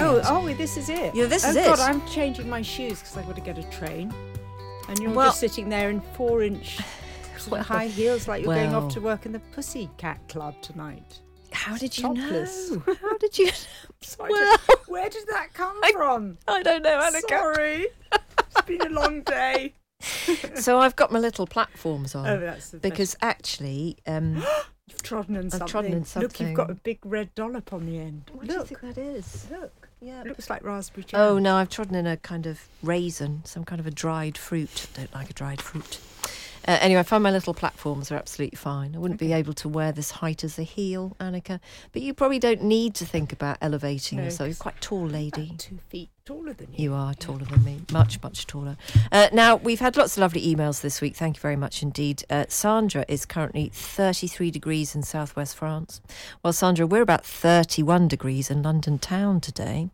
Brilliant. Oh, oh, this is it. Yeah, this oh is God, it. I'm changing my shoes because I've got to get a train. And you're Well- just sitting there in four inch sort of high heels like you're going off to work in the Pussycat Club tonight. How did you Topless. know? How did you? Well- where did that come from? I don't know, Anneka. Sorry. it's been a long day. So I've got my little platforms on Oh, that's the because actually, um, You've trodden I've something. trodden in Look, you've got a big red dollop on the end. what do you think that is? look. Yeah. It looks like raspberry jam. Oh no, I've trodden in a kind of raisin, some kind of a dried fruit. I don't like a dried fruit. Uh, anyway, I find my little platforms are absolutely fine. I wouldn't be able to wear this height as a heel, Anneka. But you probably don't need to think about elevating No, yourself. You're quite tall lady. Two feet taller than you. You are taller than me, much, much taller. Uh, now, we've had lots of lovely emails this week. Thank you very much indeed. Uh, Sandra is currently 33 degrees in southwest France. Well, Sandra, we're about 31 degrees in London town today.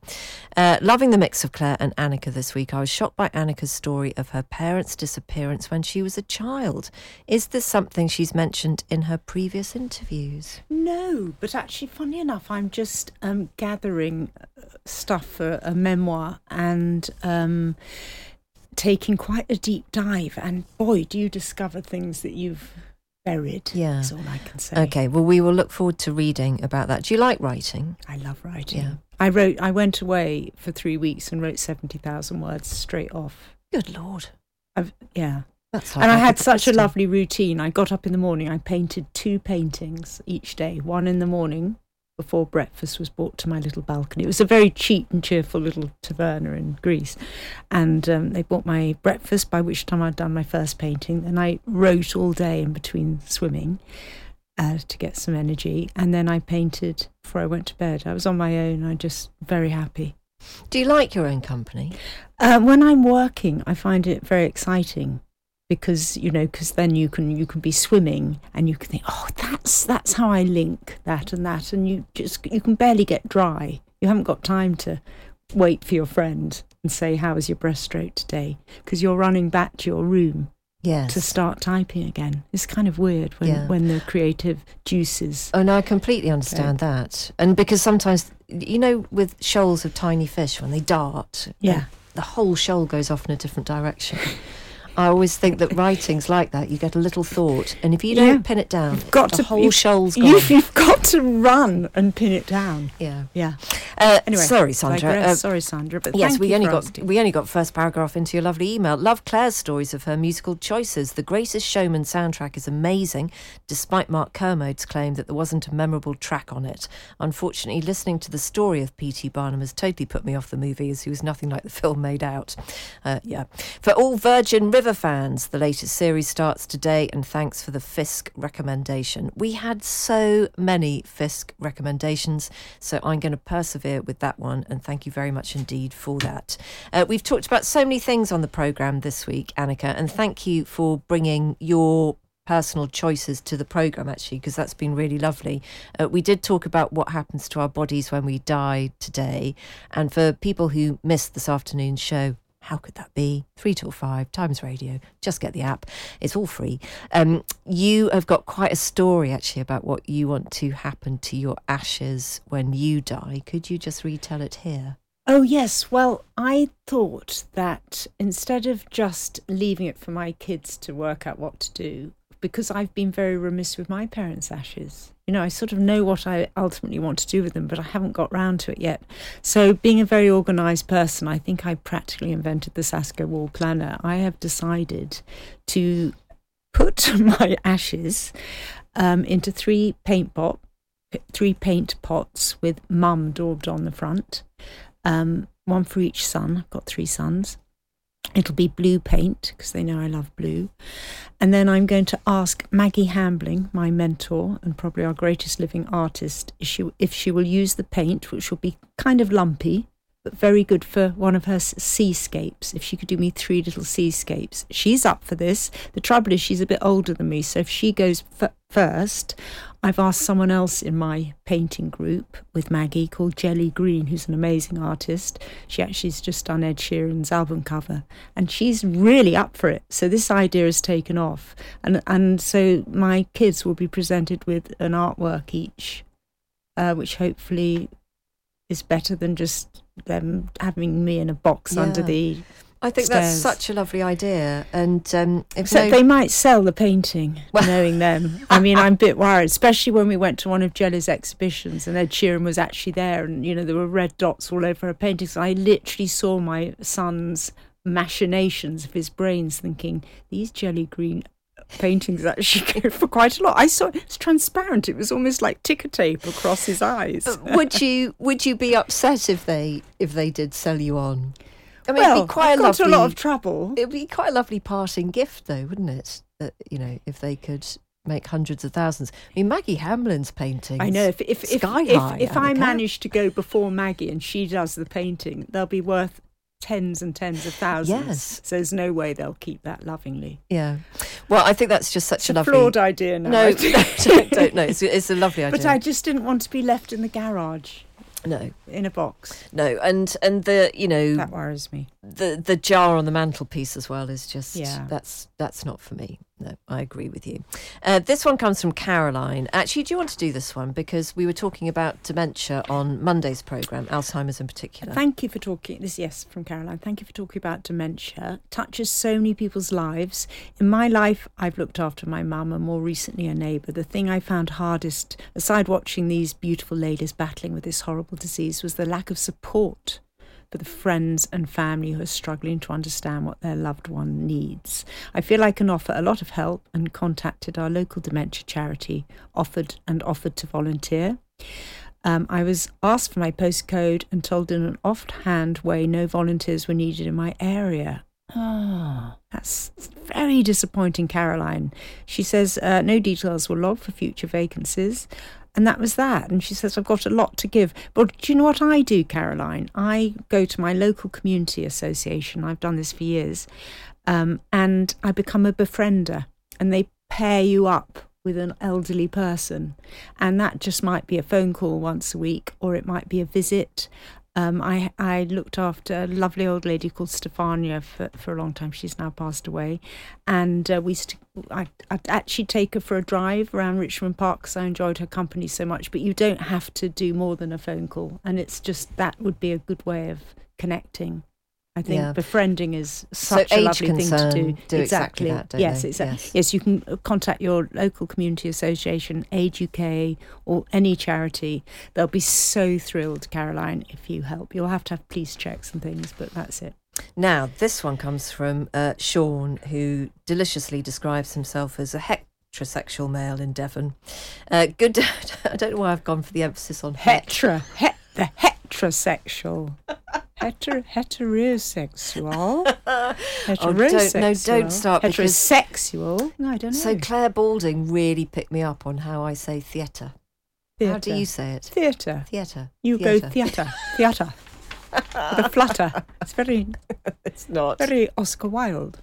Uh, loving the mix of Clare and Anneka this week. I was shocked by Anneka's story of her parents' disappearance when she was a child. Is this something she's mentioned in her previous interviews? No, but actually, funny enough, I'm just um, gathering uh, stuff for a memoir and um, taking quite a deep dive. And boy, do you discover things that you've buried. Yeah. That's all I can say. Okay, well, we will look forward to reading about that. Do you like writing? I love writing. Yeah. I wrote. I went away for three weeks and wrote seventy thousand words straight off. Good Lord. I've, yeah. That's and I had such a lovely routine. I got up in the morning. I painted two paintings each day. One in the morning before breakfast was brought to my little balcony. It was a very cheap and cheerful little taverna in Greece, and um, they bought my breakfast. By which time I'd done my first painting. Then I wrote all day in between swimming. Uh, to get some energy, and then I painted before I went to bed. I was on my own. I just very happy. Do you like your own company? Uh, when I'm working, I find it very exciting because you know, because then you can you can be swimming and you can think, oh, that's that's how I link that and that, and you just you can barely get dry. You haven't got time to wait for your friend and say, how was your breaststroke today? Because you're running back to your room Yes. to start typing again. It's kind of weird when Yeah. when the creative juices. Oh no, I completely understand that. And because sometimes, you know, with shoals of tiny fish when they dart, Yeah. the whole shoal goes off in a different direction. I always think that writing's like that. You get a little thought, and if you don't Yeah. pin it down, You've got the to whole you've- shoal's gone. You've, you've got to run and pin it down. yeah. Yeah. Uh, Anyway, sorry, Sandra. Uh, sorry, Sandra. But Yes, we only got asking. we only got first paragraph into your lovely email. Love Clare's stories of her musical choices. The Greatest Showman soundtrack is amazing, despite Mark Kermode's claim that there wasn't a memorable track on it. Unfortunately, listening to the story of P.T. Barnum has totally put me off the movie, as he was nothing like the film made out. Uh, yeah, for all Virgin River fans, the latest series starts today, and thanks for the Fisk recommendation. We had so many Fisk recommendations, so I'm going to persevere with that one, and thank you very much indeed for that. Uh, we've talked about so many things on the programme this week, Anneka, and thank you for bringing your personal choices to the program actually because that's been really lovely uh, we did talk about what happens to our bodies when we die today and for people who missed this afternoon's show how could that be? Three till five, Times Radio. Just get the app. It's all free. Um, you have got quite a story actually about what you want to happen to your ashes when you die. Could you just retell it here? Oh, yes. Well, I thought that instead of just leaving it for my kids to work out what to do, because I've been very remiss with my parents' ashes, you know, I sort of know what I ultimately want to do with them, but I haven't got round to it yet. So, being a very organised person, I think I practically invented the Sasco wall planner. I have decided to put my ashes um, into three paint pot, three paint pots with mum daubed on the front um, one for each son. I've got three sons. It'll be blue paint because they know I love blue. And then I'm going to ask Maggie Hambling, my mentor and probably our greatest living artist, if she, if she will use the paint, which will be kind of lumpy, but very good for one of her seascapes. If she could do me three little seascapes, she's up for this. The trouble is, she's a bit older than me, so if she goes f- first, I've asked someone else in my painting group with Maggie called Jelly Green, who's an amazing artist. She actually's just done Ed Sheeran's album cover, and she's really up for it. So this idea has taken off, and and so my kids will be presented with an artwork each, uh, which hopefully is better than just them having me in a box yeah. under the. I think stairs. that's such a lovely idea, and um, so no... they might sell the painting, knowing them. I mean, I'm a bit worried, especially when we went to one of Jelly's exhibitions and Ed Sheeran was actually there, and you know there were red dots all over her paintings. I literally saw my son's machinations of his brains, thinking these jelly green paintings actually go for quite a lot. I saw it's transparent. It was almost like ticker tape across his eyes. Would you would you be upset if they if they did sell you on? I mean, well, it'd be quite I've a lovely, a lot of trouble. It'd be quite a lovely parting gift, though, wouldn't it? That you know, if they could make hundreds of thousands. I mean, Maggie Hambling's painting. I know. If if if, if, if I manage to go before Maggie and she does the painting, they'll be worth tens and tens of thousands. Yes. So there's no way they'll keep that lovingly. Yeah. Well, I think that's just such it's a, lovely flawed idea. Now, no, don't, don't, no. It's, it's, a lovely idea. But I just didn't want to be left in the garage. No, in a box. No, and and the you know that worries me. The the jar on the mantelpiece as well is just yeah. That's that's not for me. No, I agree with you. Uh, this one comes from Caroline. Actually, do you want to do this one because we were talking about dementia on Monday's program, Alzheimer's in particular. Thank you for talking. This yes from Caroline. Thank you for talking about dementia. touches so many people's lives. In my life, I've looked after my mum and more recently a neighbour. The thing I found hardest, aside watching these beautiful ladies battling with this horrible disease, was the lack of support for the friends and family who are struggling to understand what their loved one needs. I feel I can offer a lot of help and contacted our local dementia charity, offered and offered to volunteer. Um, I was asked for my postcode and told in an offhand way no volunteers were needed in my area. Oh, that's very disappointing, Caroline. She says uh, no details were logged for future vacancies. And that was that. And she says, I've got a lot to give. But do you know what I do, Caroline? I go to my local community association. I've done this for years. Um, and I become a befriender. And they pair you up with an elderly person. And that just might be a phone call once a week, or it might be a visit. Um, I I looked after a lovely old lady called Stefania for, for a long time. She's now passed away, and uh, we st- I, I'd actually take her for a drive around Richmond Park because I enjoyed her company so much. But you don't have to do more than a phone call, and it's just that would be a good way of connecting. I think yeah. befriending is such so a lovely thing to do. do exactly. exactly that, yes, exactly. Yes. yes, you can uh, contact your local community association, Age UK, or any charity. They'll be so thrilled, Caroline, if you help. You'll have to have police checks and things, but that's it. Now, this one comes from uh, Sean, who deliciously describes himself as a heterosexual male in Devon. Uh, good. I don't know why I've gone for the emphasis on hetra. Het, the heterosexual. Heter- heterosexual. heterosexual. Oh, don't, no, don't start. Heterosexual. No, I don't know. So Clare Balding really picked me up on how I say theatre. How do you say it? Theatre. Theatre. You theatre. go theatre. theatre. With a flutter. It's very. It's not. Very Oscar Wilde.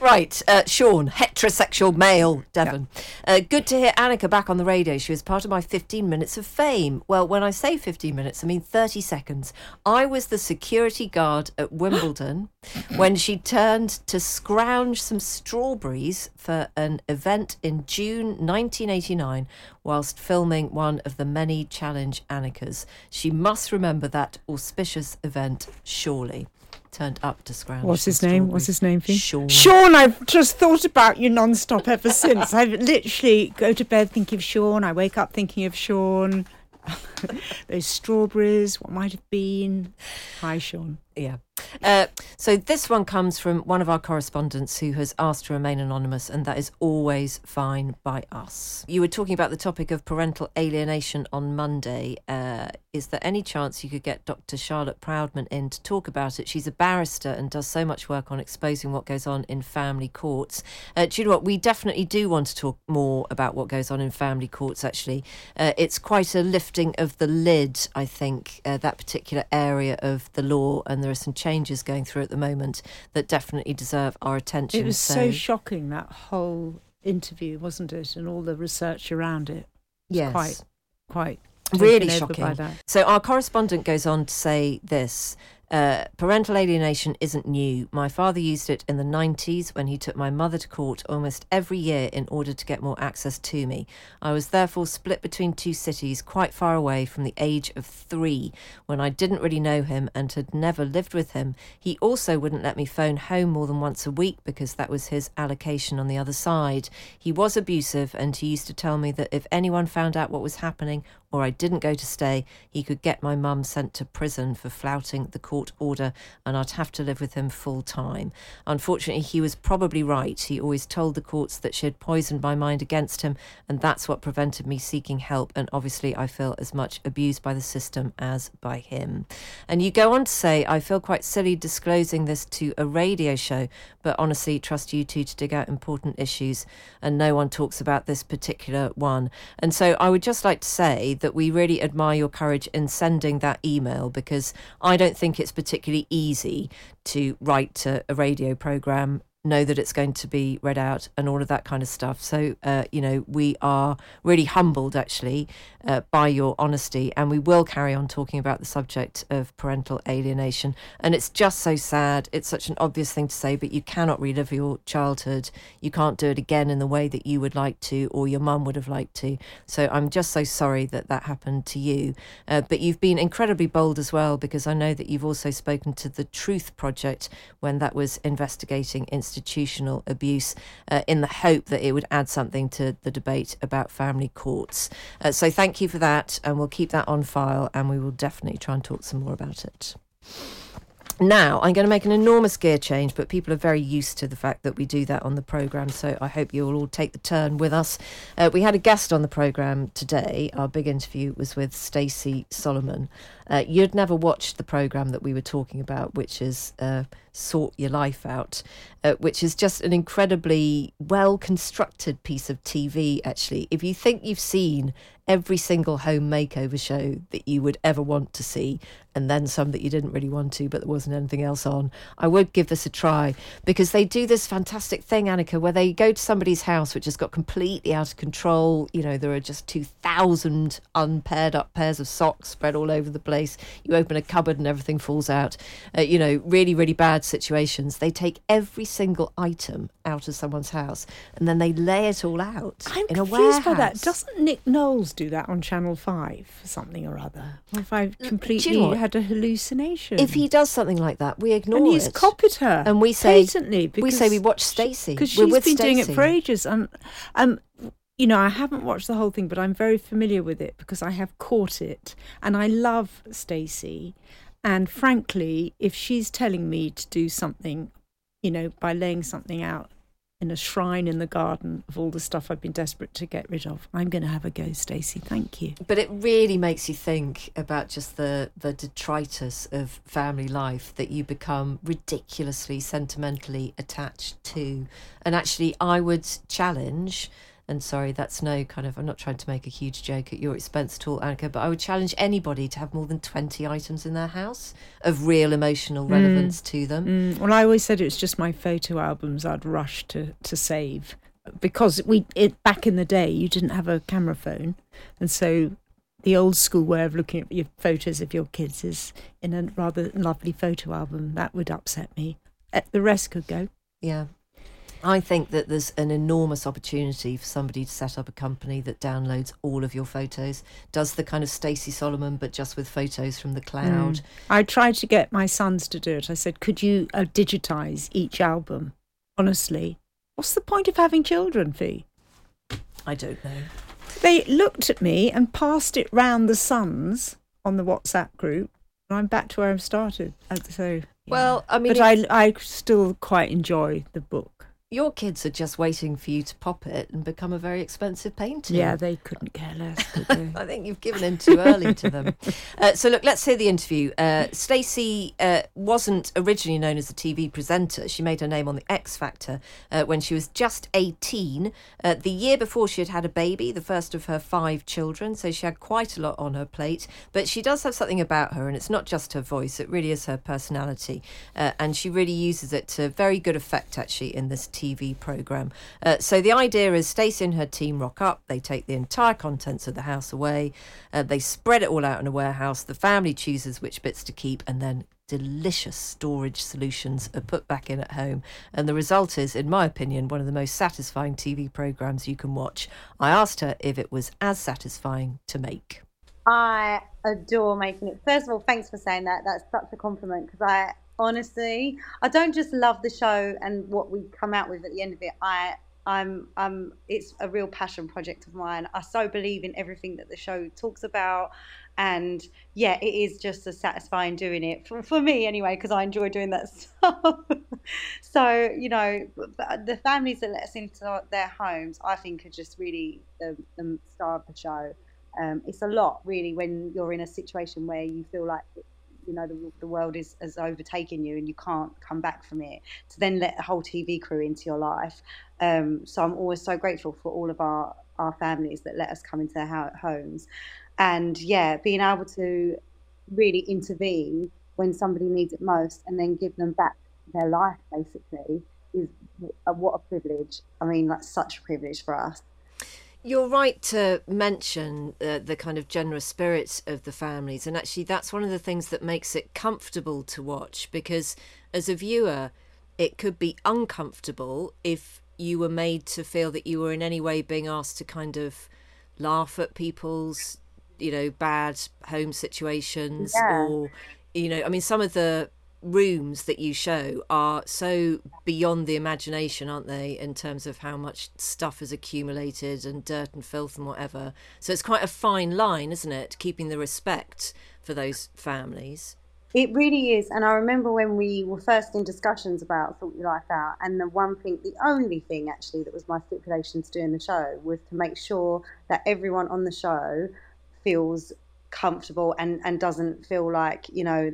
Right, uh, Sean, heterosexual male, Devon. Uh, good to hear Anneka back on the radio. She was part of my 15 minutes of fame. Well, when I say 15 minutes, I mean 30 seconds. I was the security guard at Wimbledon when she turned to scrounge some strawberries for an event in June 1989 whilst filming one of the many challenge Annekas. She must remember that auspicious event, surely turned up to scrounge. What's his name? What's his name for? Sean. Sean, I've just thought about you non-stop ever since. I literally go to bed thinking of Sean. I wake up thinking of Sean. Those strawberries, what might have been. Hi, Sean. Yeah. Uh, so this one comes from one of our correspondents who has asked to remain anonymous, and that is always fine by us. You were talking about the topic of parental alienation on Monday. Uh, is there any chance you could get Dr. Charlotte Proudman in to talk about it? She's a barrister and does so much work on exposing what goes on in family courts. Uh, do you know what? We definitely do want to talk more about what goes on in family courts, actually. Uh, it's quite a lifting of the lid, I think, uh, that particular area of the law, and there are some changes going through at the moment that definitely deserve our attention. It was so, shocking that whole interview, wasn't it? And all the research around it. It's yes. quite, quite really shocking. that. So our correspondent goes on to say this. Uh, parental alienation isn't new. My father used it in the 90s when he took my mother to court almost every year in order to get more access to me. I was therefore split between two cities quite far away from the age of three when I didn't really know him and had never lived with him. He also wouldn't let me phone home more than once a week because that was his allocation on the other side. He was abusive and he used to tell me that if anyone found out what was happening or I didn't go to stay, he could get my mum sent to prison for flouting the court order and I'd have to live with him full time. Unfortunately, he was probably right. He always told the courts that she had poisoned my mind against him, and that's what prevented me seeking help. And obviously, I feel as much abused by the system as by him. And you go on to say, I feel quite silly disclosing this to a radio show, but honestly, trust you two to dig out important issues, and no one talks about this particular one. And so I would just like to say that we really admire your courage in sending that email because I don't think it's particularly easy to write to a radio program know that it's going to be read out and all of that kind of stuff. So uh, you know we are really humbled actually uh, by your honesty and we will carry on talking about the subject of parental alienation. And it's just so sad. It's such an obvious thing to say but you cannot relive your childhood. You can't do it again in the way that you would like to or your mum would have liked to. So i'm just so sorry that that happened to you. Uh, but you've been incredibly bold as well because i know that you've also spoken to the truth project when that was investigating institutional abuse uh, in the hope that it would add something to the debate about family courts uh, so thank you for that and we'll keep that on file and we will definitely try and talk some more about it now, I'm going to make an enormous gear change, but people are very used to the fact that we do that on the programme, so I hope you'll all take the turn with us. Uh, we had a guest on the programme today. Our big interview was with Stacey Solomon. Uh, you'd never watched the programme that we were talking about, which is uh, Sort Your Life Out, uh, which is just an incredibly well constructed piece of TV, actually. If you think you've seen every single home makeover show that you would ever want to see, and then some that you didn't really want to, but there wasn't anything else on, I would give this a try because they do this fantastic thing, Anneka, where they go to somebody's house which has got completely out of control. You know, there are just 2,000 unpaired up pairs of socks spread all over the place. You open a cupboard and everything falls out. Uh, you know, really, really bad situations. They take every single item out of someone's house and then they lay it all out I'm in a confused by that. Doesn't Nick Knowles do that on Channel 5 for something or other? Or if I've do you completely know had a hallucination? if he does something like that, we ignore and he's it. copied her. And we say- patently we say we watch Stacey. because she's been doing it for ages. And um, you know, I haven't watched the whole thing, but I'm very familiar with it because I have caught it, and I love Stacey. And frankly, if she's telling me to do something, you know, by laying something out in a shrine in the garden of all the stuff I've been desperate to get rid of, I'm going to have a go, Stacey. Thank you. But it really makes you think about just the, the detritus of family life that you become ridiculously sentimentally attached to. And actually, I would challenge And sorry, that's no kind of, I'm not trying to make a huge joke at your expense at all, Anneka, but I would challenge anybody to have more than 20 items in their house of real emotional relevance mm. to them. Mm. Well, I always said it was just my photo albums I'd rush to, to save because we it back in the day you didn't have a camera phone and so the old school way of looking at your photos of your kids is in a rather lovely photo album that would upset me uh, the rest could go yeah I think that there's an enormous opportunity for somebody to set up a company that downloads all of your photos, does the kind of Stacey Solomon, but just with photos from the cloud. Mm. I tried to get my sons to do it. I said, could you uh, digitize each album? Honestly, what's the point of having children, Fi? I don't know. They looked at me and passed it round the sons on the WhatsApp group. And I'm back to where I started. Uh, so, yeah. well, I mean, but I, I still quite enjoy the book your kids are just waiting for you to pop it and become a very expensive painting. Yeah, they couldn't care less, could they? I think you've given in too early to them. Uh, so, look, let's hear the interview. Uh, Stacey uh, wasn't originally known as a TV presenter. She made her name on The X Factor uh, when she was just 18. Uh, the year before, she had had a baby, the first of her five children. So, she had quite a lot on her plate. But she does have something about her, and it's not just her voice, it really is her personality. Uh, and she really uses it to very good effect, actually, in this TV TV programme. Uh, so the idea is Stacey and her team rock up, they take the entire contents of the house away, uh, they spread it all out in a warehouse, the family chooses which bits to keep, and then delicious storage solutions are put back in at home. And the result is, in my opinion, one of the most satisfying TV programmes you can watch. I asked her if it was as satisfying to make. I adore making it. First of all, thanks for saying that. That's such a compliment because I honestly. I don't just love the show and what we come out with at the end of it. I I'm um it's a real passion project of mine. I so believe in everything that the show talks about and yeah, it is just as satisfying doing it for, for me anyway because I enjoy doing that stuff. so, you know, the families that let us into their homes, I think are just really the, the star of the show. Um, it's a lot really when you're in a situation where you feel like you know the, the world is has overtaken you and you can't come back from it to then let the whole tv crew into your life. Um, so i'm always so grateful for all of our our families that let us come into their homes. And yeah being able to really intervene when somebody needs it most and then give them back their life basically is what a privilege. I mean like such a privilege for us you're right to mention uh, the kind of generous spirits of the families, and actually, that's one of the things that makes it comfortable to watch because as a viewer, it could be uncomfortable if you were made to feel that you were in any way being asked to kind of laugh at people's, you know, bad home situations yeah. or, you know, I mean, some of the rooms that you show are so beyond the imagination, aren't they, in terms of how much stuff is accumulated and dirt and filth and whatever. So it's quite a fine line, isn't it, keeping the respect for those families. It really is. And I remember when we were first in discussions about Sort Your Life Out, and the one thing, the only thing actually that was my stipulation to doing the show was to make sure that everyone on the show feels comfortable and, and doesn't feel like, you know,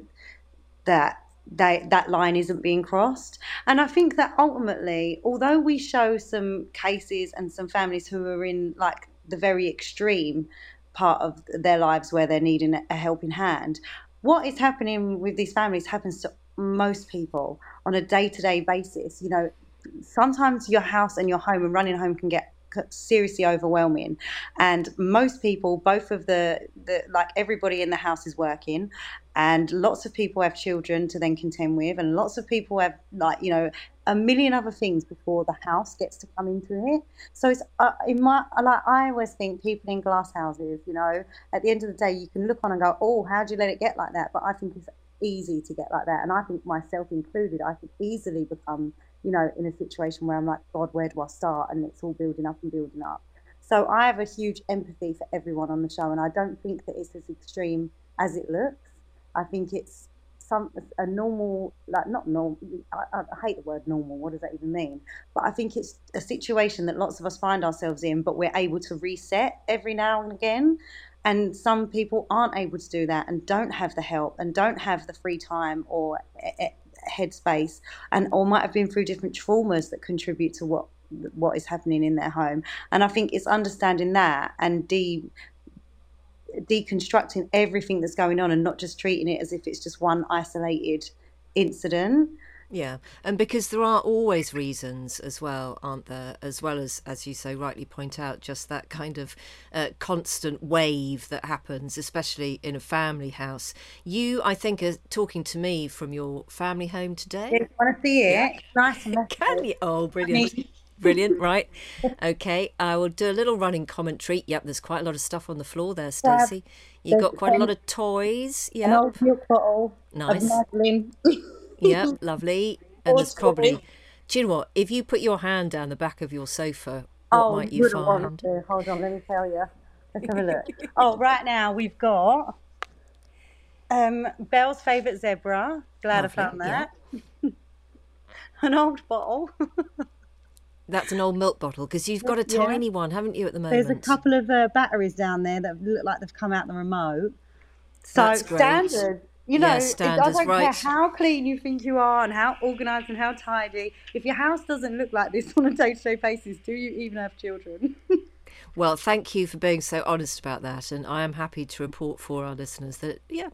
that they, that line isn't being crossed. And I think that ultimately, although we show some cases and some families who are in like the very extreme part of their lives where they're needing a helping hand, what is happening with these families happens to most people on a day to day basis. You know, sometimes your house and your home and running home can get seriously overwhelming. And most people both of the, the like everybody in the house is working and lots of people have children to then contend with and lots of people have like you know a million other things before the house gets to come into it. So it's uh, in my like i always think people in glass houses you know at the end of the day you can look on and go oh how do you let it get like that? But i think it's easy to get like that and i think myself included i could easily become you know, in a situation where I'm like, God, where do I start? And it's all building up and building up. So I have a huge empathy for everyone on the show, and I don't think that it's as extreme as it looks. I think it's some a normal, like not normal. I, I hate the word normal. What does that even mean? But I think it's a situation that lots of us find ourselves in, but we're able to reset every now and again. And some people aren't able to do that and don't have the help and don't have the free time or eh, eh, headspace and or might have been through different traumas that contribute to what what is happening in their home. And I think it's understanding that and de deconstructing everything that's going on and not just treating it as if it's just one isolated incident. Yeah, and because there are always reasons as well, aren't there? As well as, as you so rightly point out, just that kind of uh, constant wave that happens, especially in a family house. You, I think, are talking to me from your family home today. Yeah, want to see it? Yeah. nice Can you? Oh, brilliant. Brilliant, right? Okay, I will do a little running commentary. Yep, there's quite a lot of stuff on the floor there, Stacey. You got quite a lot of toys. Yeah. Milk bottle. Nice. yeah, lovely. And there's probably. Do you know what? If you put your hand down the back of your sofa, what oh, might you find? Hold on, let me tell you. Let's have a look. oh, right now we've got um, Belle's favourite zebra. Glad Lovely, I found that. Yeah. An old bottle. That's an old milk bottle because you've got a yeah. tiny one, haven't you, at the moment? There's a couple of uh, batteries down there that look like they've come out the remote. So standard. You know, yeah, standards, I don't right. care how clean you think you are and how organised and how tidy. If your house doesn't look like this on a day-to-day basis, do you even have children? Well, thank you for being so honest about that. And I am happy to report for our listeners that, yeah,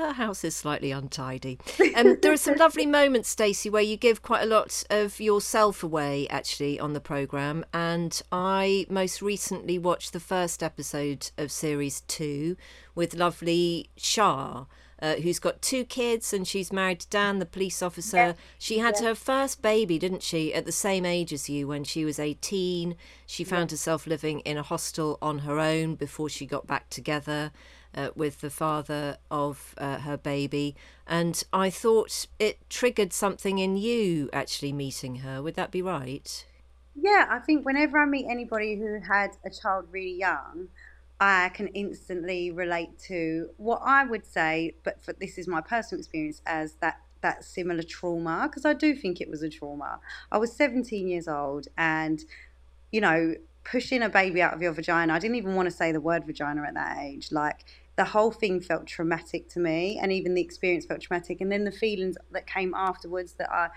our house is slightly untidy. Um, there are some lovely moments, Stacey, where you give quite a lot of yourself away, actually, on the programme. And I most recently watched the first episode of series two with lovely Shah uh, who's got two kids and she's married to Dan, the police officer. Yeah. She had yeah. her first baby, didn't she, at the same age as you when she was 18. She found yeah. herself living in a hostel on her own before she got back together. Uh, with the father of uh, her baby, and I thought it triggered something in you actually meeting her. Would that be right? Yeah, I think whenever I meet anybody who had a child really young, I can instantly relate to what I would say, but for, this is my personal experience as that that similar trauma because I do think it was a trauma. I was 17 years old and you know pushing a baby out of your vagina. I didn't even want to say the word vagina at that age. Like the whole thing felt traumatic to me and even the experience felt traumatic and then the feelings that came afterwards that are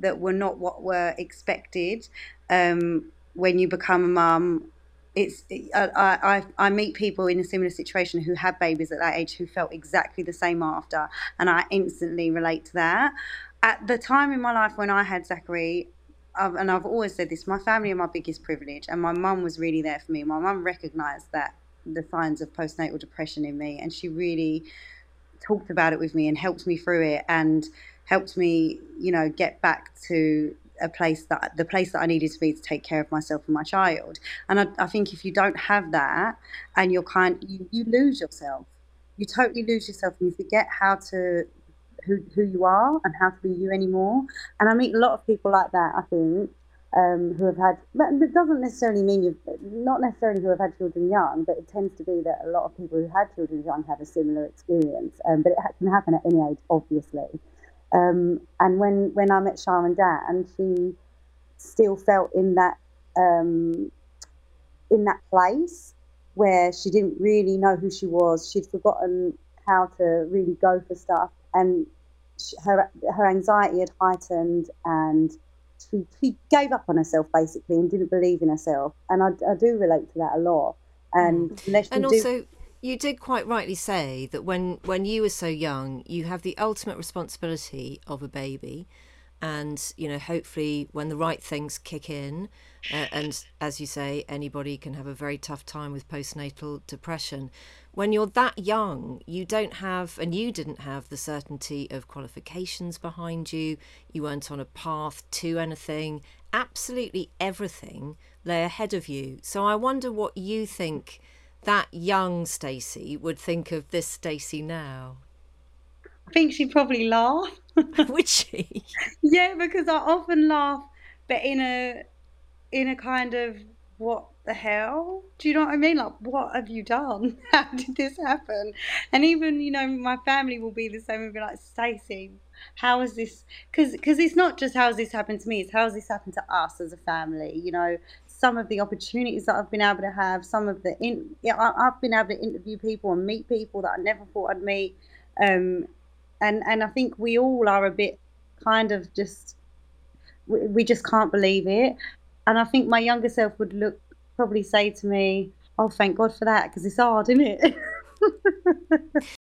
that were not what were expected um, when you become a mum it's I, I I meet people in a similar situation who had babies at that age who felt exactly the same after, and I instantly relate to that. At the time in my life when I had Zachary, I've, and I've always said this, my family are my biggest privilege, and my mum was really there for me. My mum recognised that the signs of postnatal depression in me, and she really talked about it with me and helped me through it, and helped me, you know, get back to a place that the place that I needed to be to take care of myself and my child. And I, I think if you don't have that, and you're kind, you, you lose yourself. You totally lose yourself, and you forget how to who who you are and how to be you anymore. And I meet a lot of people like that. I think um, who have had, but it doesn't necessarily mean you've, not necessarily who have had children young, but it tends to be that a lot of people who had children young have a similar experience. Um, but it can happen at any age, obviously. Um, and when, when I met Shah and Dan, she still felt in that um, in that place where she didn't really know who she was. She'd forgotten how to really go for stuff, and she, her her anxiety had heightened, and she she gave up on herself basically and didn't believe in herself. And I, I do relate to that a lot. And mm. and also. Do, you did quite rightly say that when when you were so young, you have the ultimate responsibility of a baby, and you know hopefully when the right things kick in, uh, and as you say, anybody can have a very tough time with postnatal depression. When you're that young, you don't have, and you didn't have the certainty of qualifications behind you. You weren't on a path to anything. Absolutely everything lay ahead of you. So I wonder what you think that young Stacey would think of this Stacey now? I think she'd probably laugh. would she? yeah, because I often laugh, but in a in a kind of what the hell? Do you know what I mean? Like, what have you done? How did this happen? And even, you know, my family will be the same. We'll be like, Stacey, how is this? Because because it's not just how has this happened to me. It's how has this happened to us as a family. You know, some of the opportunities that I've been able to have, some of the in, yeah, I, have been able to interview people and meet people that I never thought I'd meet, um, and and I think we all are a bit kind of just we, we just can't believe it. and I think my younger self would look probably say to me, "Oh, thank God for that, because it's hard, isn't it?"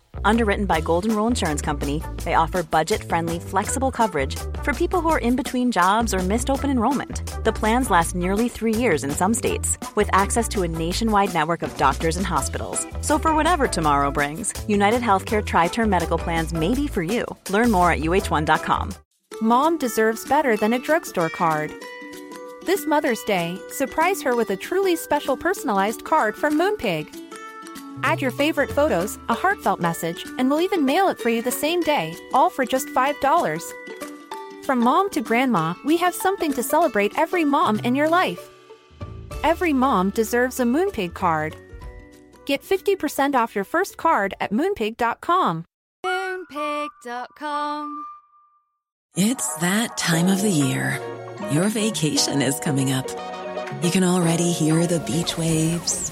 Underwritten by Golden Rule Insurance Company, they offer budget-friendly, flexible coverage for people who are in between jobs or missed open enrollment. The plans last nearly three years in some states, with access to a nationwide network of doctors and hospitals. So for whatever tomorrow brings, United Healthcare Tri-Term Medical Plans may be for you. Learn more at uh1.com. Mom deserves better than a drugstore card. This Mother's Day, surprise her with a truly special personalized card from Moonpig. Add your favorite photos, a heartfelt message, and we'll even mail it for you the same day, all for just $5. From mom to grandma, we have something to celebrate every mom in your life. Every mom deserves a Moonpig card. Get 50% off your first card at moonpig.com. Moonpig.com. It's that time of the year. Your vacation is coming up. You can already hear the beach waves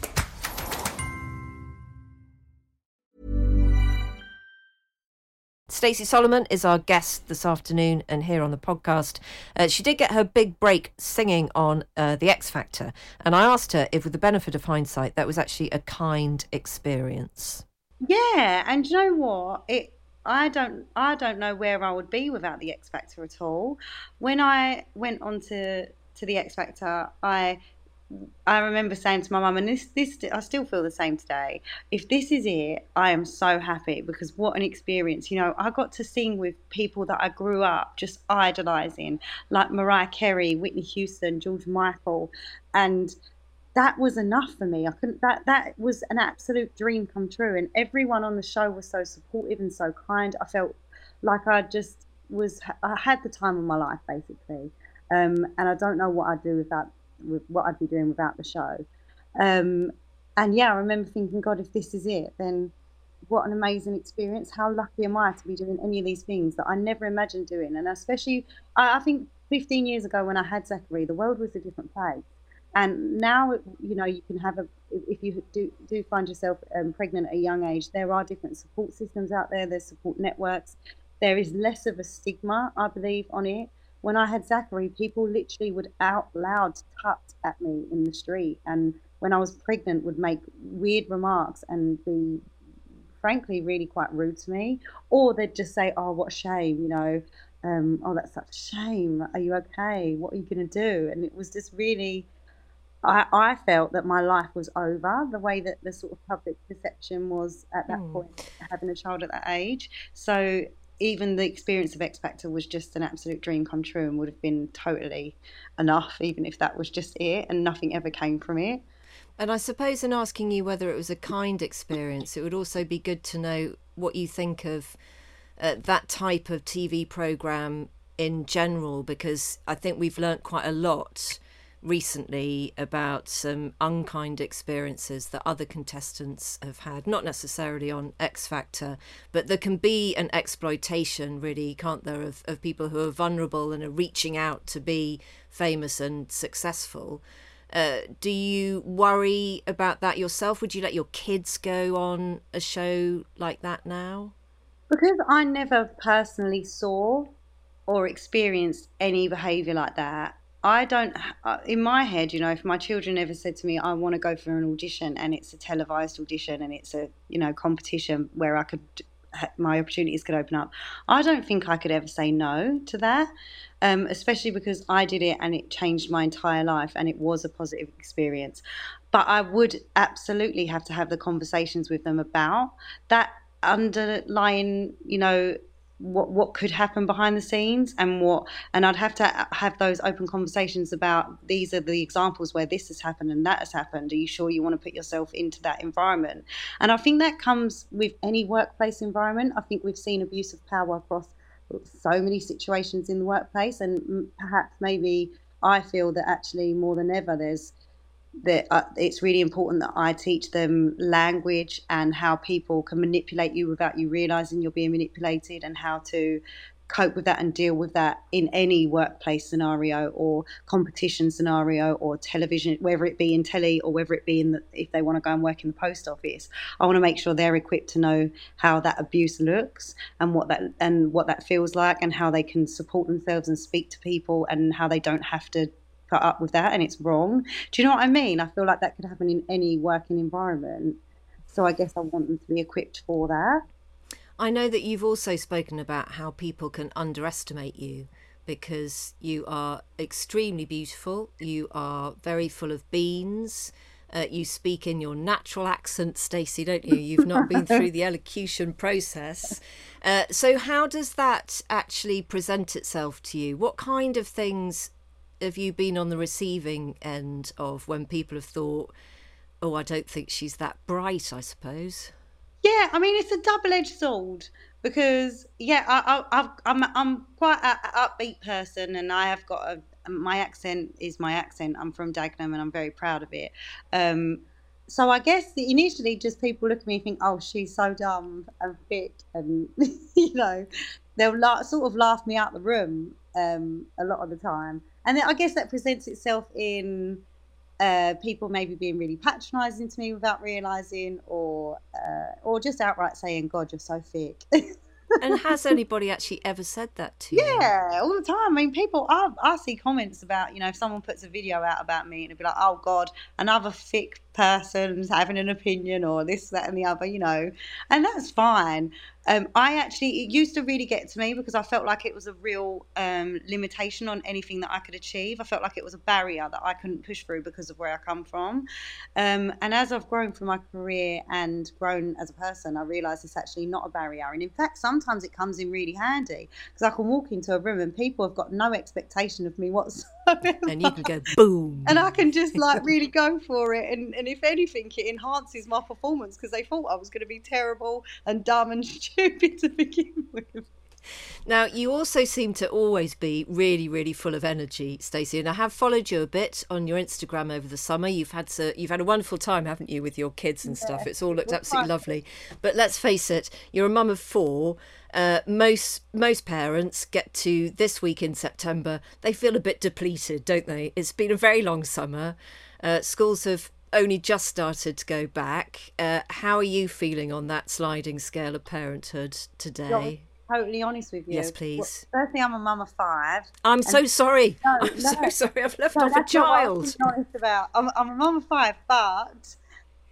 Stacey Solomon is our guest this afternoon and here on the podcast. Uh, she did get her big break singing on uh, The X Factor, and I asked her if, with the benefit of hindsight, that was actually a kind experience. Yeah, and you know what? It I don't I don't know where I would be without the X Factor at all. When I went on to to the X Factor, I I remember saying to my mum, and this, this, I still feel the same today. If this is it, I am so happy because what an experience. You know, I got to sing with people that I grew up just idolizing, like Mariah Carey, Whitney Houston, George Michael, and that was enough for me. I couldn't. That that was an absolute dream come true, and everyone on the show was so supportive and so kind. I felt like I just was. I had the time of my life, basically. Um, and I don't know what I'd do without with what I'd be doing without the show. Um, and yeah, I remember thinking, God, if this is it, then what an amazing experience. How lucky am I to be doing any of these things that I never imagined doing? And especially, I, I think 15 years ago when I had Zachary, the world was a different place. And now, you know, you can have a, if you do, do find yourself um, pregnant at a young age, there are different support systems out there, there's support networks. There is less of a stigma, I believe, on it when I had Zachary, people literally would out loud tut at me in the street, and when I was pregnant, would make weird remarks and be, frankly, really quite rude to me, or they'd just say, "Oh, what a shame," you know. Um, oh, that's such a shame. Are you okay? What are you going to do? And it was just really, I, I felt that my life was over the way that the sort of public perception was at that mm. point, having a child at that age. So even the experience of X Factor was just an absolute dream come true and would have been totally enough, even if that was just it and nothing ever came from it. And I suppose in asking you whether it was a kind experience, it would also be good to know what you think of uh, that type of TV program in general, because I think we've learnt quite a lot recently about some unkind experiences that other contestants have had, not necessarily on X Factor, but there can be an exploitation, really, can't there, of, of people who are vulnerable and are reaching out to be famous and successful. Uh, do you worry about that yourself? Would you let your kids go on a show like that now? Because I never personally saw or experienced any behaviour like that, I don't, uh, in my head, you know, if my children ever said to me, I want to go for an audition and it's a televised audition and it's a, you know, competition where I could, my opportunities could open up, I don't think I could ever say no to that, um, especially because I did it and it changed my entire life and it was a positive experience. But I would absolutely have to have the conversations with them about that underlying, you know, what what could happen behind the scenes and what and I'd have to have those open conversations about these are the examples where this has happened and that has happened. Are you sure you want to put yourself into that environment? And I think that comes with any workplace environment. I think we've seen abuse of power across so many situations in the workplace, and perhaps maybe I feel that actually more than ever there's that uh, it's really important that I teach them language and how people can manipulate you without you realizing you're being manipulated and how to cope with that and deal with that in any workplace scenario or competition scenario or television, whether it be in telly or whether it be in the, if they want to go and work in the post office. I want to make sure they're equipped to know how that abuse looks and what that and what that feels like and how they can support themselves and speak to people and how they don't have to put up with that and it's wrong. Do you know what I mean? I feel like that could happen in any working environment. So I guess I want them to be equipped for that. I know that you've also spoken about how people can underestimate you because you are extremely beautiful, you are very full of beans. Uh, you speak in your natural accent, Stacey, don't you? You've not been through the elocution process. Uh, so, how does that actually present itself to you? What kind of things have you been on the receiving end of when people have thought, oh, I don't think she's that bright, I suppose? Yeah, I mean it's a double-edged sword because yeah, I, I, I'm I'm quite an upbeat person, and I have got a my accent is my accent. I'm from Dagenham, and I'm very proud of it. Um, so I guess initially, just people look at me and think, "Oh, she's so dumb and fit," and you know, they'll la- sort of laugh me out the room um, a lot of the time. And then I guess that presents itself in uh, people maybe being really patronising to me without realising, or uh, or just outright saying, "God, you're so thick." and has anybody actually ever said that to you? Yeah, all the time. I mean, people, I, I see comments about, you know, if someone puts a video out about me and it'd be like, oh God, another thick person's having an opinion or this, that, and the other, you know, and that's fine. Um, I actually, it used to really get to me because I felt like it was a real um, limitation on anything that I could achieve. I felt like it was a barrier that I couldn't push through because of where I come from. Um, and as I've grown through my career and grown as a person, I realised it's actually not a barrier. And in fact, sometimes it comes in really handy because I can walk into a room and people have got no expectation of me whatsoever. And you can go boom. And I can just like really go for it. And, and if anything, it enhances my performance because they thought I was going to be terrible and dumb and stupid to begin with. Now, you also seem to always be really, really full of energy, Stacey. And I have followed you a bit on your Instagram over the summer. You've had you've had a wonderful time, haven't you, with your kids and stuff? It's all looked absolutely lovely. But let's face it, you're a mum of four. Uh, most most parents get to this week in September, they feel a bit depleted, don't they? It's been a very long summer. Uh, schools have only just started to go back. Uh, how are you feeling on that sliding scale of parenthood today? totally honest with you. Yes, please. Well, firstly, I'm a mum of five. I'm so sorry. No, I'm no, so sorry. I've left no, off a child. honest about. I'm, I'm a mum of five, but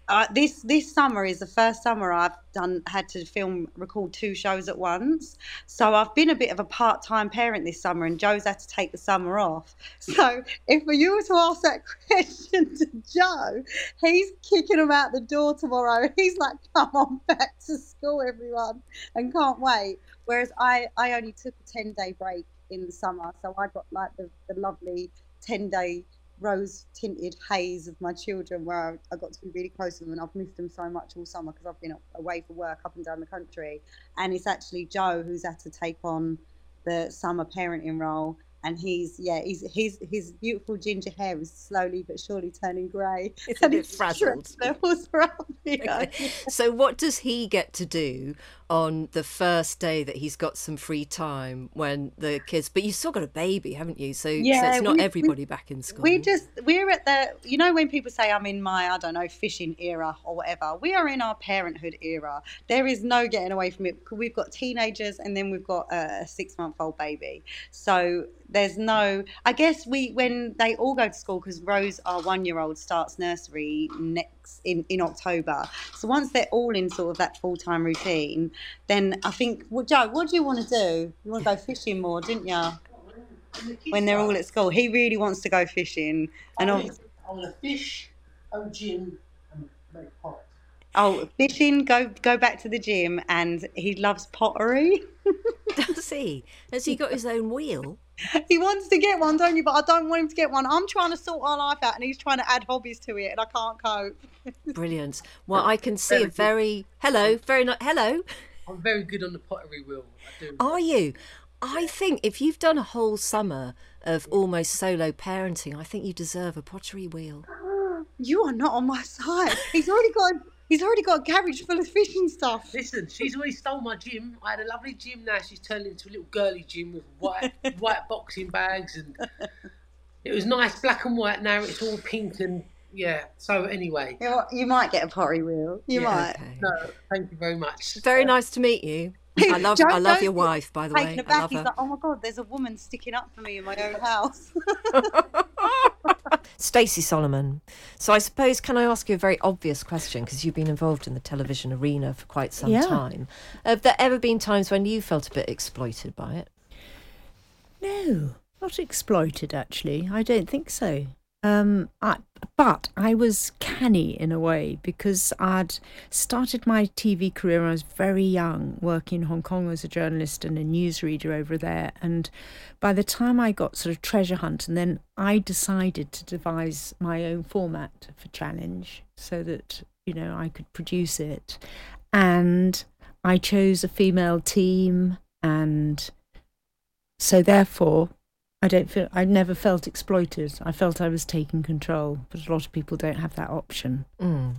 uh, this this summer is the first summer I've done had to film record two shows at once. So I've been a bit of a part time parent this summer, and Joe's had to take the summer off. So if you to ask that question to Joe, he's kicking him out the door tomorrow. He's like, "Come on back to school, everyone," and can't wait. Whereas I I only took a ten day break in the summer, so I got like the, the lovely ten day rose tinted haze of my children where I, I, got to be really close to them and I've missed them so much all summer because I've been away for work up and down the country. And it's actually Joe who's had to take on the summer parenting role and he's yeah he's his his beautiful ginger hair is slowly but surely turning grey it's a bit frazzled okay. so what does he get to do on the first day that he's got some free time when the kids but you've still got a baby haven't you? So, yeah, so it's not we, everybody we, back in school. we just we're at the you know when people say i'm in my i don't know fishing era or whatever we are in our parenthood era. There is no getting away from it we've got teenagers and then we've got a six month old baby. So there's no i guess we when they all go to school because rose our one year old starts nursery next in in october. So once they're all in sort of that full-time routine then I think, well, Joe, what do you want to do? You want to go fishing more, didn't you? When they're all at school, he really wants to go fishing, and I want to fish, go gym, and make pot. Oh, fishing, go go back to the gym, and he loves pottery. Does he? Has he got his own wheel? He wants to get one, don't you? But I don't want him to get one. I'm trying to sort our life out, and he's trying to add hobbies to it, and I can't cope. Brilliant. Well, I can see a very hello, very not hello. I'm very good on the pottery wheel. I do. Are you? I think if you've done a whole summer of almost solo parenting, I think you deserve a pottery wheel. You are not on my side. He's already got. He's already got a garage full of fishing stuff. Listen, she's already stole my gym. I had a lovely gym. Now she's turned into a little girly gym with white white boxing bags, and it was nice black and white. Now it's all pink and yeah. So anyway, You, know, you might get a pottery wheel. You Yeah. might. Okay. no, thank you very much. Very nice to meet you. I love Don't- I love don't your wife, by the Taken way. I aback, love he's her. like, "Oh my god, there's a woman sticking up for me in my own house." Stacey Solomon. So I suppose can I ask you a very obvious question because you've been involved in the television arena for quite some Yeah. time. Have there ever been times when you felt a bit exploited by it? No, not exploited actually. I don't think so. Um, I, but I was canny in a way because I'd started my TV career when I was very young, working in Hong Kong as a journalist and a newsreader over there. And by the time I got sort of Treasure Hunt, and then I decided to devise my own format for Challenge so that you know I could produce it, and I chose a female team and so therefore I don't feel I never felt exploited. I felt I was taking control, but a lot of people don't have that option. Mm.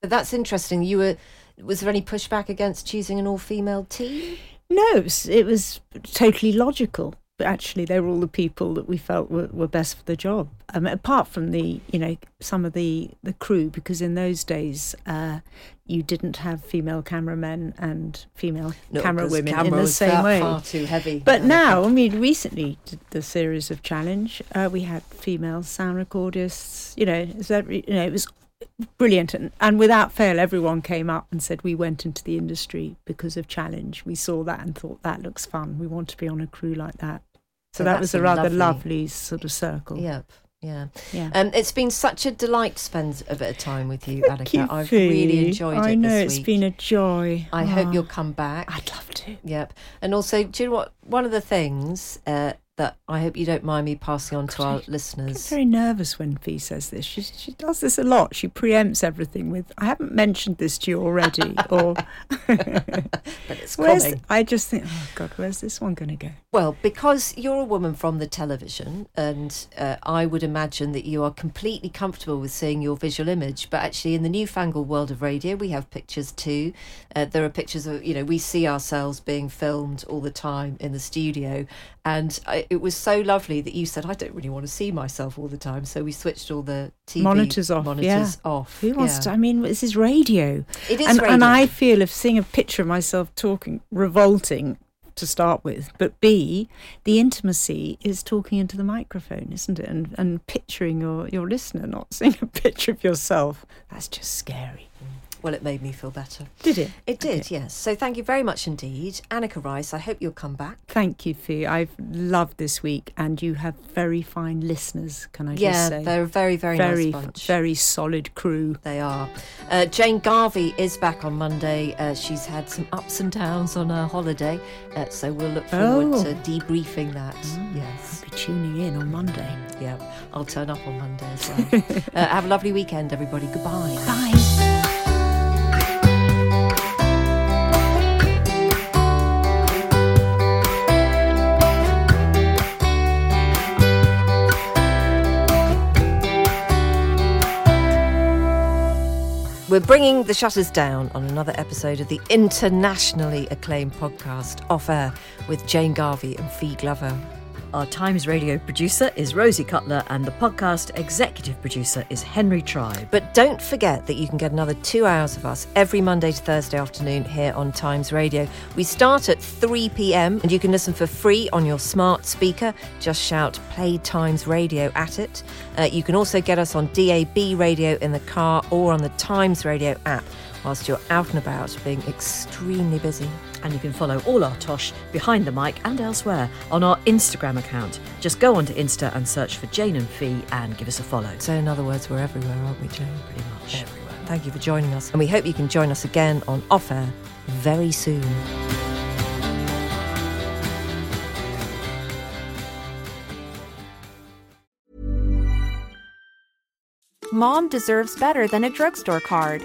But that's interesting. You were was there any pushback against choosing an all-female team? No, it was, it was totally logical. But actually, they were all the people that we felt were, were best for the job. Um, apart from the, you know, some of the the crew, because in those days uh, you didn't have female cameramen and female No, camera women camera in the was same way. Far too heavy. But now, I mean, recently did the series of Challenge, uh, we had female sound recordists. You know, every, you know, it was brilliant, and, and without fail, everyone came up and said we went into the industry because of Challenge. We saw that and thought that looks fun. We want to be on a crew like that. So, So that was a rather lovely- lovely, sort of circle. Yep. Yeah. Yeah. Um, it's been such a delight to spend a bit of time with you, Thank Anneka. I've really enjoyed it I know it's week. been a joy. I hope Ah, you'll come back. I'd love to. Yep. And also, do you know what? One of the things uh, that I hope you don't mind me passing on to our listeners. I listeners. very nervous when Fi says this. She she does this a lot. She preempts everything with, "I haven't mentioned this to you already," or But it's Where's coming. I just think, oh God, where's this one going to go? Well, because you're a woman from the television, and uh, I would imagine that you are completely comfortable with seeing your visual image. But actually, in the newfangled world of radio, we have pictures too. Uh, there are pictures of, you know, we see ourselves being filmed all the time in the studio. And I, it was so lovely that you said, I don't really want to see myself all the time. So we switched all the TV Monitors off, Monitors yeah. off. Who wants yeah. to? I mean, this is radio. It is and, radio. and I feel if seeing a picture of myself talking, revolting to start with, but B, the intimacy is talking into the microphone, isn't it? And and picturing your, your listener, not seeing a picture of yourself. That's just scary. Well, it made me feel better. Did it? It did, Okay. yes. So thank you very much indeed. Anneka Rice, I hope you'll come back. Thank you, Fi. I've loved this week, and you have very fine listeners. Can I yeah, just say? they're a very, very, very, nice bunch. very solid crew. They are. Uh, Jane Garvey is back on Monday. Uh, she's had some ups and downs on her holiday, uh, so we'll look forward Oh. to debriefing that. Mm. Yes. I'll be tuning in on Monday. Yeah, I'll turn up on Monday as well. uh, have a lovely weekend, everybody. Goodbye. Bye. We're bringing the shutters down on another episode of the internationally acclaimed podcast Off Air with Jane Garvey and Fi Glover. Our Times Radio producer is Rosie Cutler, and the podcast executive producer is Henry Tribe. But don't forget that you can get another two hours of us every Monday to Thursday afternoon here on Times Radio. We start at 3 pm and you can listen for free on your smart speaker. Just shout Play Times Radio at it. Uh, you can also get us on DAB radio in the car or on the Times Radio app whilst you're out and about being extremely busy. And you can follow all our Tosh behind the mic and elsewhere on our Instagram account. Just go onto Insta and search for Jane and Fi and give us a follow. So, in other words, we're everywhere, aren't we, Jane? Pretty much. Everywhere. Thank you for joining us, and we hope you can join us again on Off Air very soon. Mom deserves better than a drugstore card.